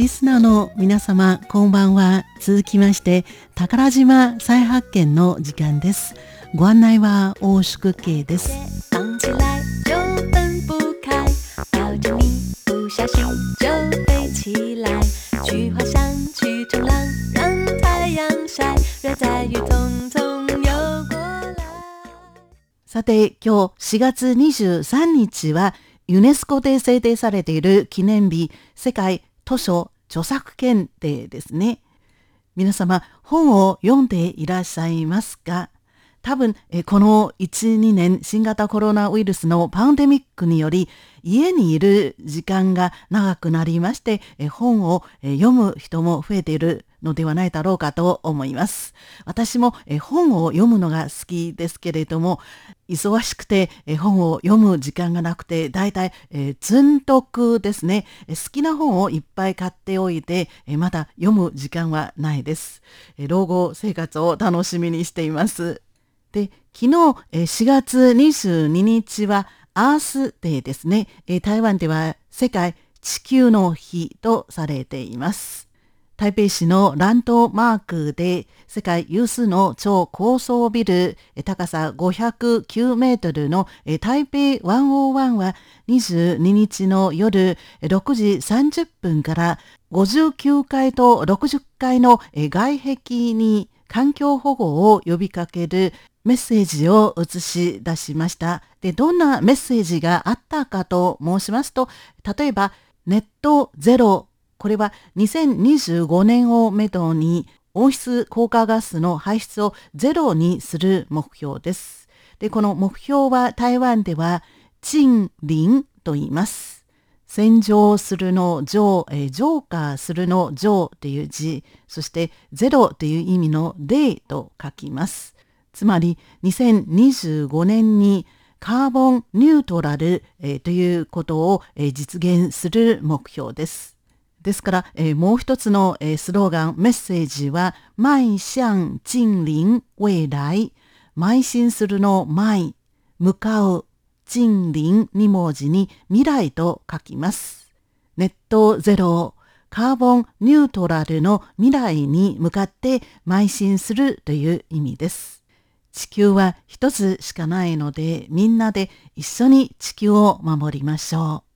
リスナーの皆様こんばんは。続きまして宝島再発見の時間です。ご案内は大宿慶です。さて今日4月23日はユネスコで制定されている記念日。世界図書著作権デーですね。皆様本を読んでいらっしゃいますか？多分この1、2年新型コロナウイルスのパンデミックにより家にいる時間が長くなりまして本を読む人も増えているのではないだろうかと思います。私も本を読むのが好きですけれども忙しくて本を読む時間がなくてだいたい積んどくですね好きな本をいっぱい買っておいてまだ読む時間はないです。老後生活を楽しみにしています。で、昨日4月22日はアースデーですね。台湾では世界地球の日とされています。台北市のランドマークで世界有数の超高層ビル高さ509メートルの台北101は22日の夜6時30分から59階と60階の外壁に環境保護を呼びかけるメッセージを映し出しました。で、どんなメッセージがあったかと申しますと、例えば、ネットゼロ。これは2025年をめどに温室効果ガスの排出をゼロにする目標です。で、この目標は台湾では、賃林と言います。洗浄するの浄、えー浄化するの浄という字、そしてゼロという意味の零と書きます。つまり2025年にカーボンニュートラル、えーということを、えー実現する目標です。ですから、えーもう一つの、えースローガン、メッセージは、邁向近隣未来、邁進するの邁、向かう、近隣2文字に未来と書きます。ネットゼロ、カーボンニュートラルの未来に向かって邁進するという意味です。地球は一つしかないので、みんなで一緒に地球を守りましょう。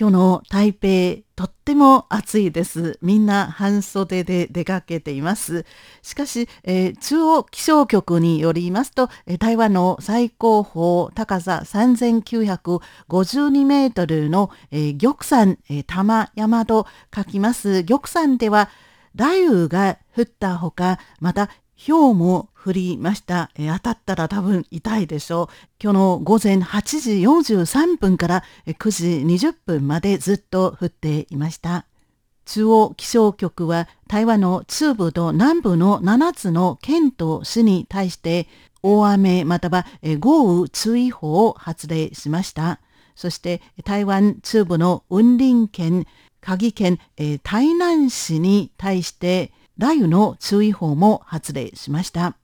今日の台北、とっても暑いです。みんな半袖で出かけています。しかし、えー中央気象局によりますと、えー台湾の最高峰高さ3952メートルの、えー玉山、えー玉山と書きます玉山では雷雨が降ったほか、また氷も降りました、えー当たったら多分痛いでしょう。今日の午前8時43分から9時20分までずっと降っていました。中央気象局は台湾の中部と南部の7つの県と市に対して大雨または豪雨注意報を発令しました。そして台湾中部の雲林県、嘉義県、え台南市に対して雷雨の注意報も発令しました。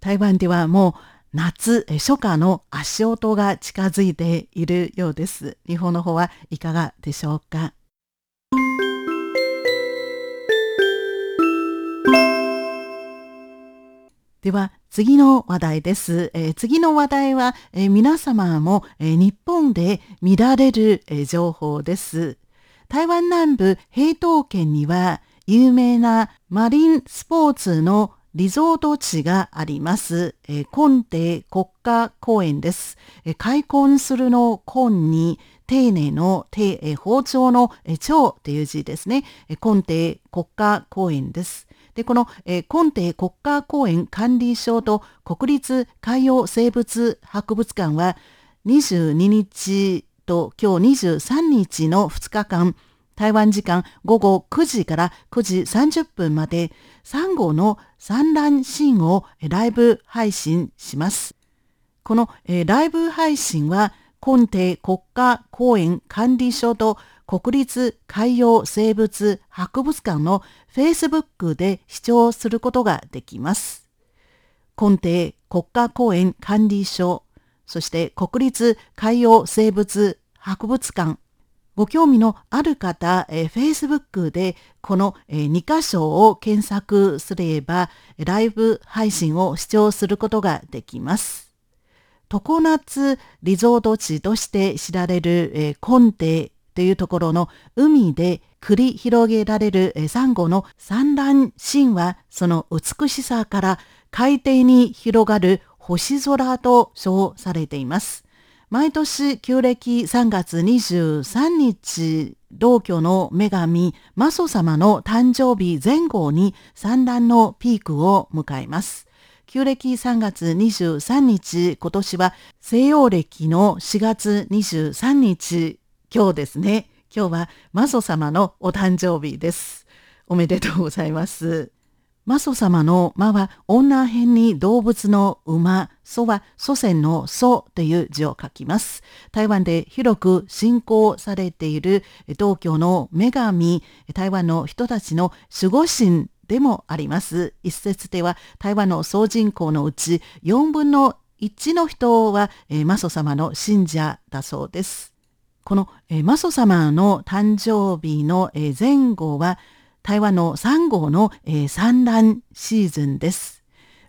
台湾ではもう夏、初夏の足音が近づいているようです。日本の方はいかがでしょうか？では次の話題です。えー次の話題は、えー皆様も、えー日本で見られる、えー情報です。台湾南部平東県には有名なマリンスポーツのリゾート地があります。えー、根底国家公園です。えー開墾するの根に丁寧の丁、えー包丁のえー丁という字ですね。えー根底国家公園です。で、この、えー根底国家公園管理所と国立海洋生物博物館は22日と今日23日の2日間、台湾時間午後9時から9時30分まで、サンゴの産卵シーンをライブ配信します。この、ライブ配信は、根底国家公園管理所と国立海洋生物博物館の Facebook で視聴することができます。根底国家公園管理所そして国立海洋生物博物館、ご興味のある方、えー、Facebook でこの、えー、2箇所を検索すれば、ライブ配信を視聴することができます。常夏リゾート地として知られる、えー、コンテというところの海で繰り広げられる、えー、サンゴの産卵シーンはその美しさから海底に広がる星空と称されています。毎年旧暦3月23日、同居の女神、マソ様の誕生日前後に産卵のピークを迎えます。旧暦3月23日、今年は西洋暦の4月23日、今日ですね。今日はマソ様のお誕生日です。おめでとうございます。マソ様の間は女編に動物の馬、祖は祖先の祖という字を書きます。台湾で広く信仰されている東京の女神、台湾の人たちの守護神でもあります。一説では台湾の総人口のうち4分の1の人は、マソ様の信者だそうです。この、マソ様の誕生日の、前後は台湾の3号の、えー、産卵シーズンです。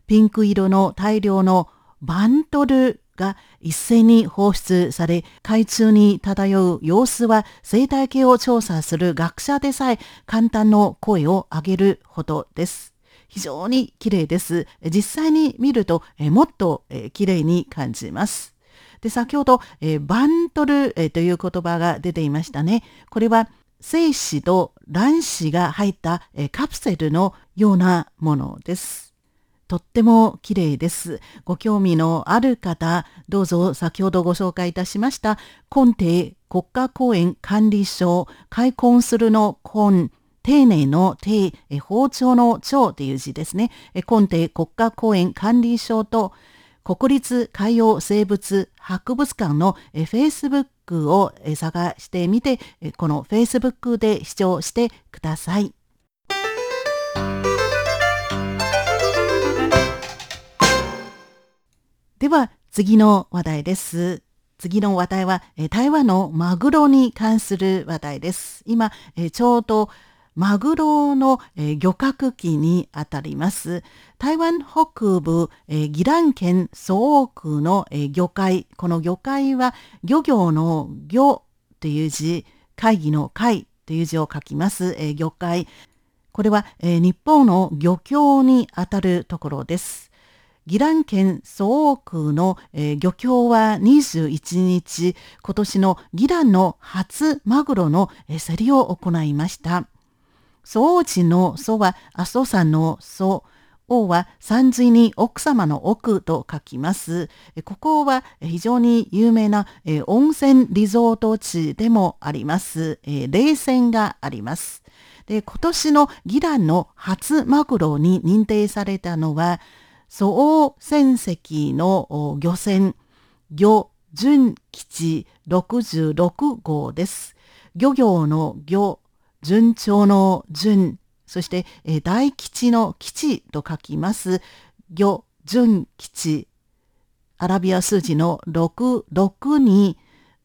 ピンク色の大量のバントルが一斉に放出され、海中に漂う様子は生態系を調査する学者でさえ簡単の声を上げるほどです。非常に綺麗です。実際に見ると、えもっと、え綺麗に感じます。で、先ほど、えバントル、えという言葉が出ていましたね。これは精子と卵子が入ったカプセルのようなものです。とっても綺麗です。ご興味のある方、どうぞ先ほどご紹介いたしました、根底国家公園管理所、開墾するの根、丁寧の丁、包丁の長という字ですね。根底国家公園管理所と国立海洋生物博物館の Facebook を探してみて、この Facebook で視聴してください。では次の話題です。次の話題は台湾のマグロに関する話題です。今ちょうどマグロの、え漁獲期にあたります。台湾北部、え宜蘭県蘇澳区の、え魚介。この魚介は漁業の魚という字、会議の会という字を書きます。え魚介。これは、え日本の漁協にあたるところです。宜蘭県蘇澳区のえ、漁協は21日、今年の宜蘭の初マグロのえ、競りを行いました。総地の祖は阿蘇山の祖、王は山水に奥様の奥と書きます。ここは非常に有名な温泉リゾート地でもあります。冷泉があります。で今年のギランの初マグロに認定されたのは、総船籍の漁船、漁純基地66号です。漁業の漁順調の順、そして、えー、大吉の吉と書きます。魚順吉。アラビア数字の6、6に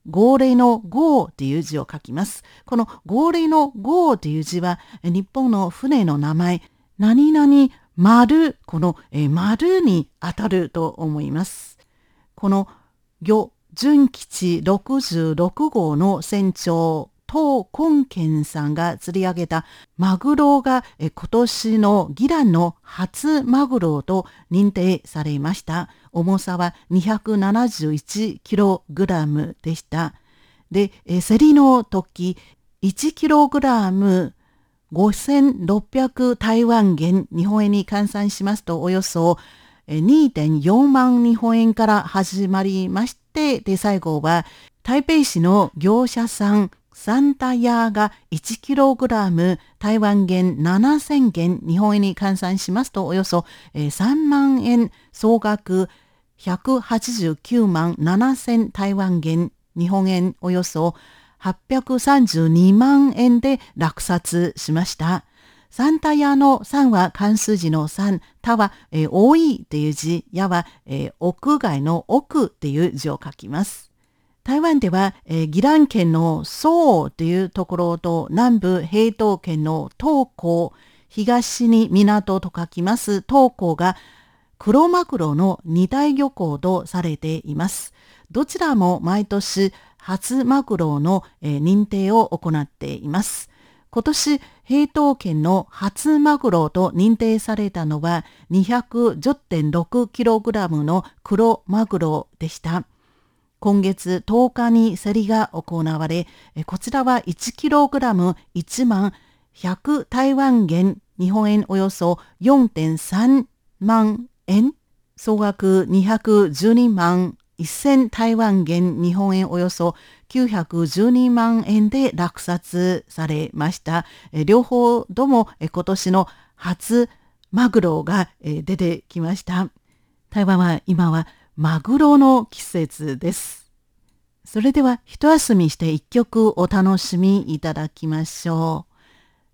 号令の号という字を書きます。この号令の号という字は日本の船の名前、何々丸、この、えー、丸に当たると思います。この魚純吉66号の船長東根県さんが釣り上げたマグロが今年のギランの初マグロと認定されました。重さは 271kg でした。で、競りの時 1kg 5600台湾元日本円に換算しますとおよそ2.4万日本円から始まりまして、で、最後は台北市の業者さんサンタヤーが 1kg 台湾元7000元日本円に換算しますとおよそ3万円総額189万7000台湾元日本円およそ832万円で落札しました。サンタヤの3は漢数字の3、他は、えー、多いという字、やは、えー、屋外の奥という字を書きます。台湾では、えー、宜蘭県の宋というところと南部平東県の東港、東に港と書きます東港が黒マグロの二大漁港とされています。どちらも毎年初マグロの、えー、認定を行っています。今年、平東県の初マグロと認定されたのは 210.6kg の黒マグロでした。今月10日に競りが行われ、こちらは 1kg1 万100台湾元、日本円およそ4.3万円、総額212万1000台湾元、日本円およそ912万円で落札されました。両方とも今年の初マグロが出てきました。台湾は今はマグロの季節です。それでは一休みして一曲お楽しみいただきましょ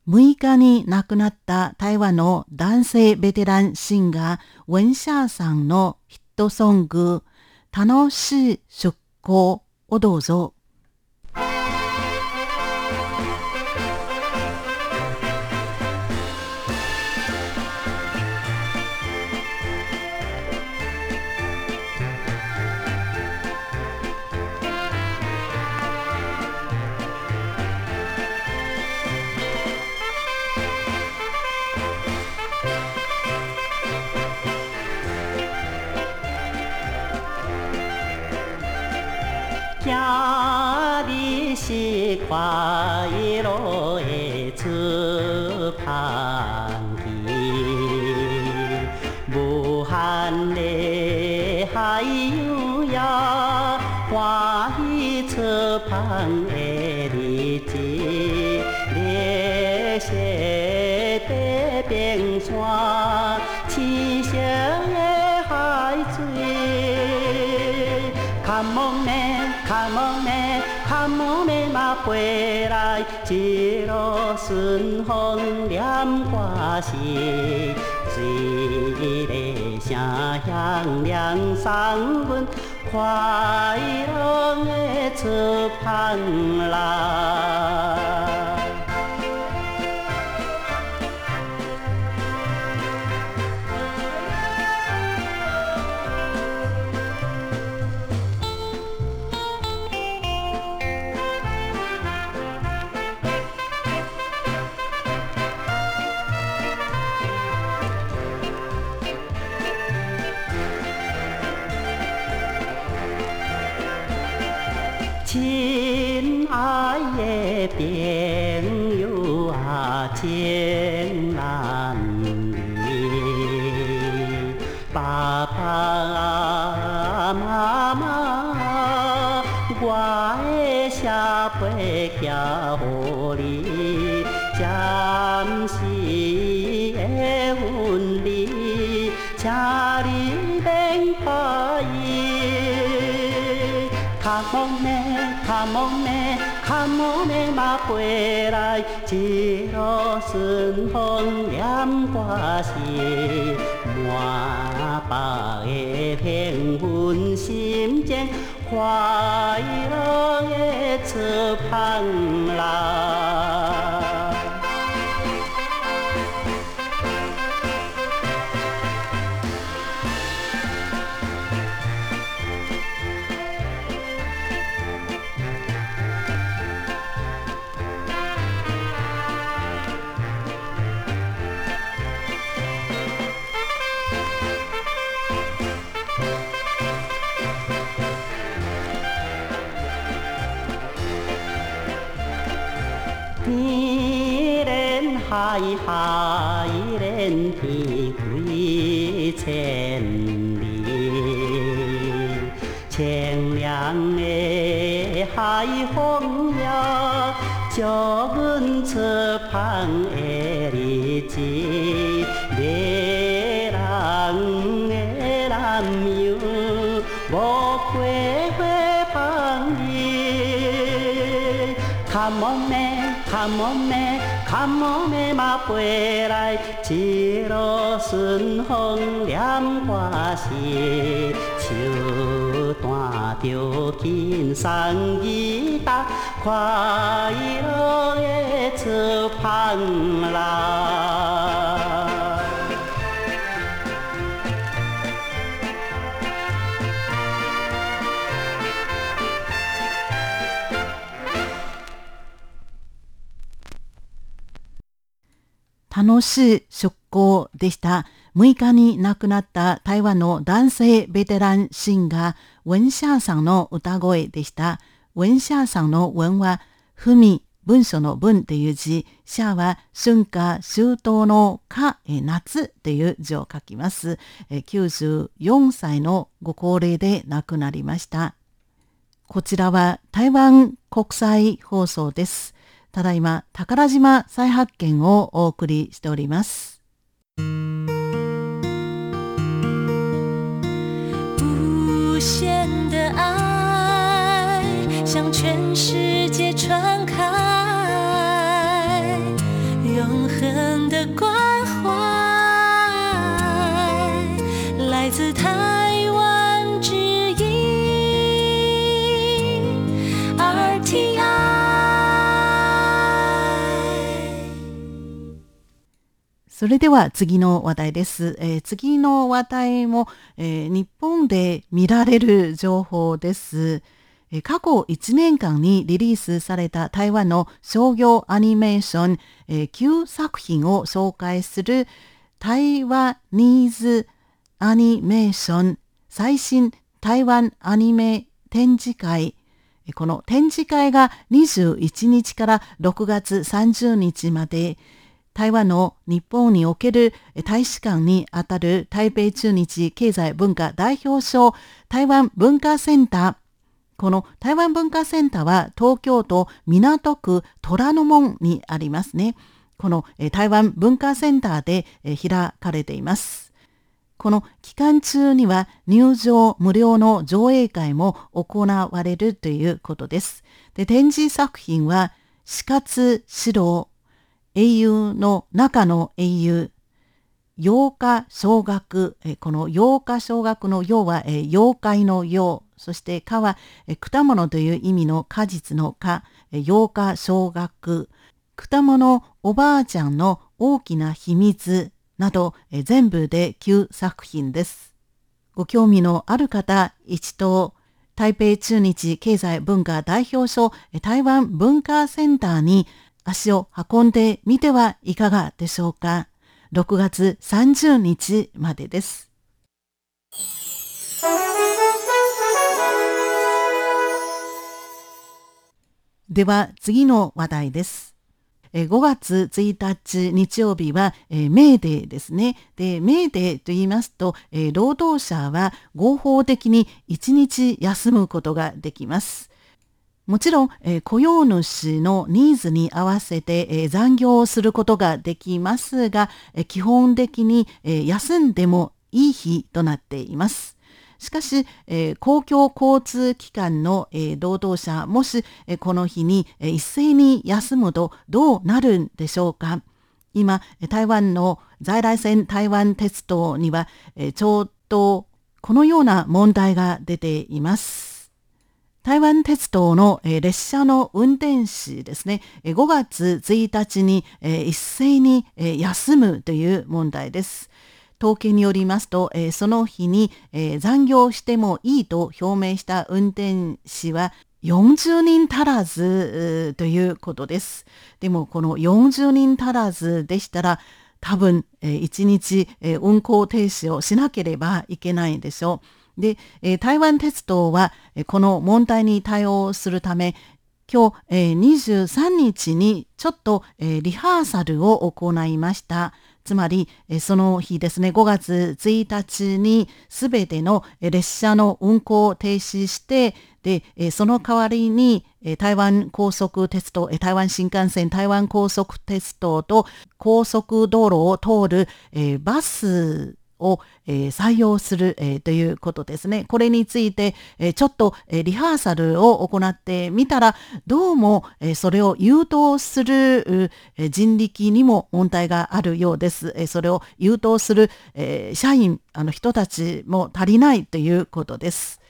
う。6日に亡くなった台湾の男性ベテランシンガー、ウェンシャーさんのヒットソング、楽しい出航をどうぞ。的日子，烈雪的冰川，七星的海水，看梦呢。卡莫咩，卡莫咩嘛回来，一路顺风念歌词，水个声响亮送阮快乐的出航来。亲爱的朋友啊，情难离，爸爸，妈妈，我的下辈叫你，暂时的分离，请你别怀疑，看风呢。看梦呢，看梦呢嘛回来，一路顺风念歌词，满腹的平稳心情，快乐的出航来。海海连天几千里，清凉的海风呀，叫阮出航的日子，迷人的男友无归回旁你，看梦呢，看梦呢。看我妹马回来，一路顺风念歌诗，手弹着轻松吉他，快乐的出旁来。楽しい出航でした。6日に亡くなった台湾の男性ベテランシンガー、ウェンシャーさんの歌声でした。ウェンシャーさんのウェンは、文、文書の文という字、シャーは春夏秋冬の夏、夏という字を書きます。94歳のご高齢で亡くなりました。こちらは台湾国際放送です。ただいま宝島再発見をお送りしております。无限的爱向全世界传开，永恒的光それでは次の話題です。えー次の話題も、えー日本で見られる情報です。えー過去1年間にリリースされた台湾の商業アニメーション、えー9作品を紹介する台湾ニーズアニメーション最新台湾アニメ展示会この展示会が21日から6月30日まで台湾の日本における大使館にあたる台北中日経済文化代表省台湾文化センターこの台湾文化センターは東京都港区虎ノ門にありますね。この台湾文化センターで開かれています。この期間中には入場無料の上映会も行われるということです。で展示作品は死活四郎、英雄の中の英雄、洋歌小学、この洋歌小学の洋は、妖怪の洋、そして歌は、果物という意味の果実の果、えー洋歌小学、果物おばあちゃんの大きな秘密。など、全部で9作品です。ご興味のある方、一等、台北中日経済文化代表所台湾文化センターに足を運んでみてはいかがでしょうか。6月30日までです。では次の話題です。5月1日日曜日は、えーメーデーですね。で、メーデーと言いますと、えー労働者は合法的に1日休むことができます。もちろん、えー雇用主のニーズに合わせて、えー残業をすることができますが、えー基本的に、えー休んでもいい日となっています。しかし、えー公共交通機関の、えー労働者、もし、えーこの日に、えー一斉に休むとどうなるんでしょうか今、台湾の在来線台湾鉄道には、えーちょうどこのような問題が出ています。台湾鉄道の、え列車の運転士ですね、え5月1日に、え一斉に、え休むという問題です。統計によりますと、えその日に、え残業してもいいと表明した運転士は40人足らずということです。でもこの40人足らずでしたら多分、え1日、え運行停止をしなければいけないでしょう。で、え台湾鉄道は、えこの問題に対応するため、今日、えー23日にちょっと、えリハーサルを行いました。つまり、その日ですね、5月1日にすべての列車の運行を停止して、で、その代わりに、台湾高速鉄道、台湾新幹線、台湾高速鉄道と高速道路を通る、バスを、えー、採用する、えー、ということですね。これについて、えー、ちょっと、え、リハーサルを行ってみたら、どうも、え、それを誘導する、え、人力にも問題があるようです。え、それを誘導する、え、社員、あの人たちも足りないということです。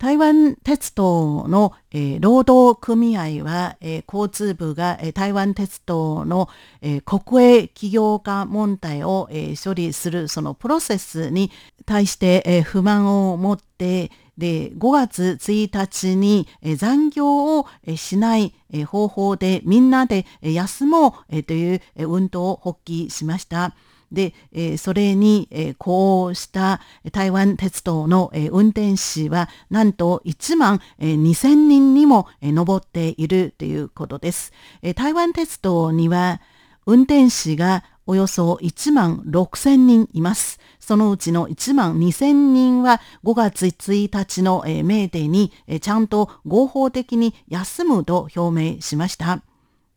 台湾鉄道の、えー、労働組合は、えー、交通部が、えー、台湾鉄道の、え国営企業化問題を、え処理するそのプロセスに対して、え不満を持ってで5月1日に、え残業を、えしない、え方法でみんなで、え休もう、えという、え運動を発起しました。で、えー、それに、えー、こうした台湾鉄道の、えー、運転士はなんと1万、えー、2000人にも、えー、上っているということです、えー。台湾鉄道には運転士がおよそ1万6000人います。そのうちの1万2000人は5月1日の、えー、メーデーに、えー、ちゃんと合法的に休むと表明しました。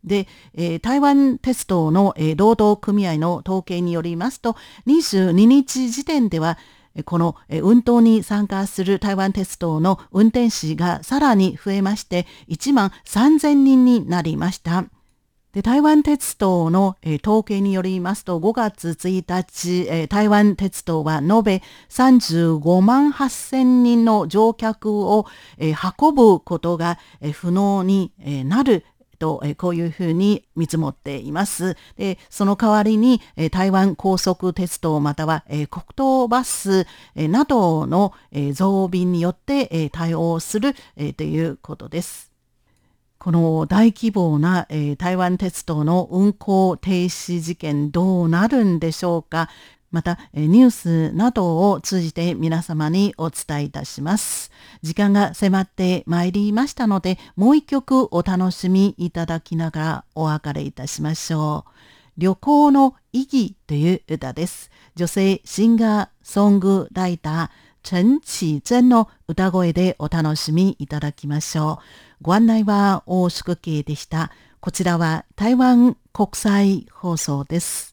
で、えー、台湾鉄道の、えー、労働組合の統計によりますと、22日時点では、この運動に参加する台湾鉄道の運転士がさらに増えまして1万3000人になりました。で台湾鉄道の、えー、統計によりますと5月1日、えー、台湾鉄道は延べ35万8000人の乗客を、えー、運ぶことが、えー、不能に、えー、なると、えこういうふうに見積もっています。でその代わりに、え台湾高速鉄道または、え国東バス、えなどの、え増便によって、え対応する、えということです。この大規模な、えー、台湾鉄道の運行停止事件どうなるんでしょうかまたニュースなどを通じて皆様にお伝えいたします。時間が迫ってまいりましたので、もう一曲お楽しみいただきながらお別れいたしましょう。旅行の意義という歌です。女性シンガーソングライター、陳启珍の歌声でお楽しみいただきましょう。ご案内は大宿慶でした。こちらは台湾国際放送です。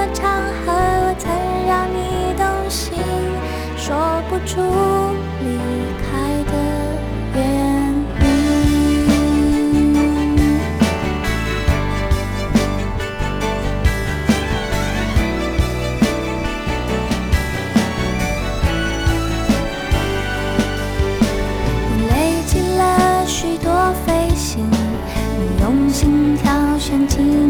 么场合我曾让你动心，说不出离开的。纪念品，你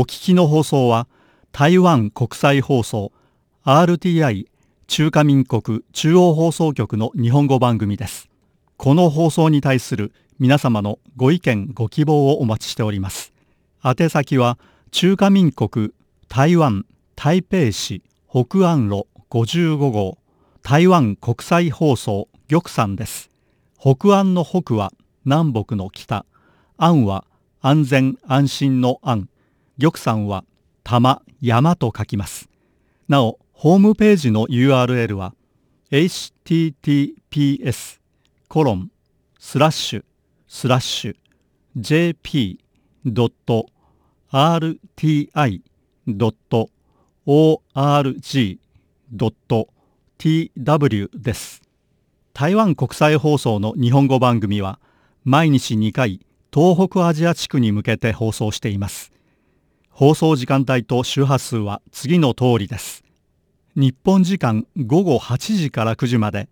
お聞きの放送は台湾国際放送 RTI 中華民国中央放送局の日本語番組です。この放送に対する皆様のご意見ご希望をお待ちしております。宛先は中華民国台湾台北市北安路55号台湾国際放送玉山です。北安の北は南北の北安は安全安心の安。玉山は玉山と書きます。なおホームページの URL は https コロンスラッシュスラッシュ jp.rti.org.tw です。台湾国際放送の日本語番組は毎日2回東北アジア地区に向けて放送しています。放送時間帯と周波数は次の通りです。日本時間午後8時から9時まで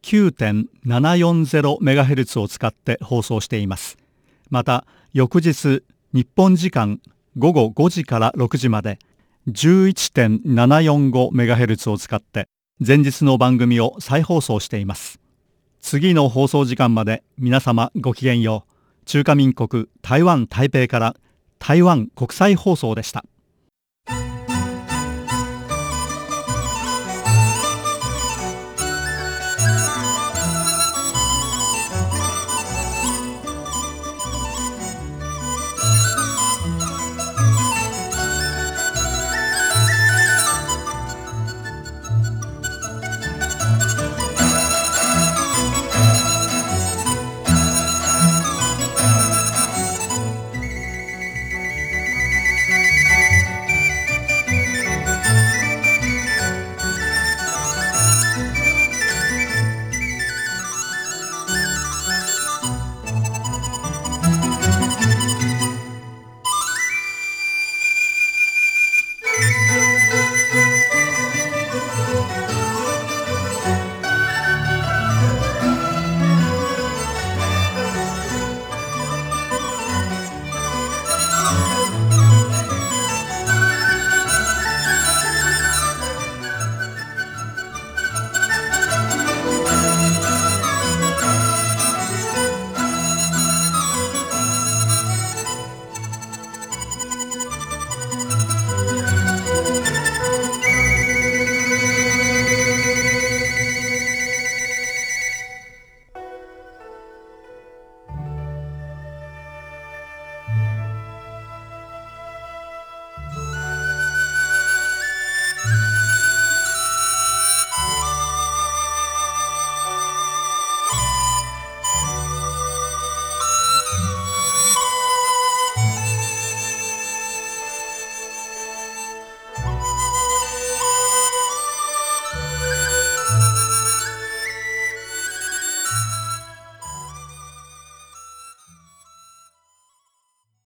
9.740MHz を使って放送しています。また翌日日本時間午後5時から6時まで 11.745MHz を使って前日の番組を再放送しています。次の放送時間まで皆様ごきげんよう。中華民国台湾台北から台湾国際放送でした。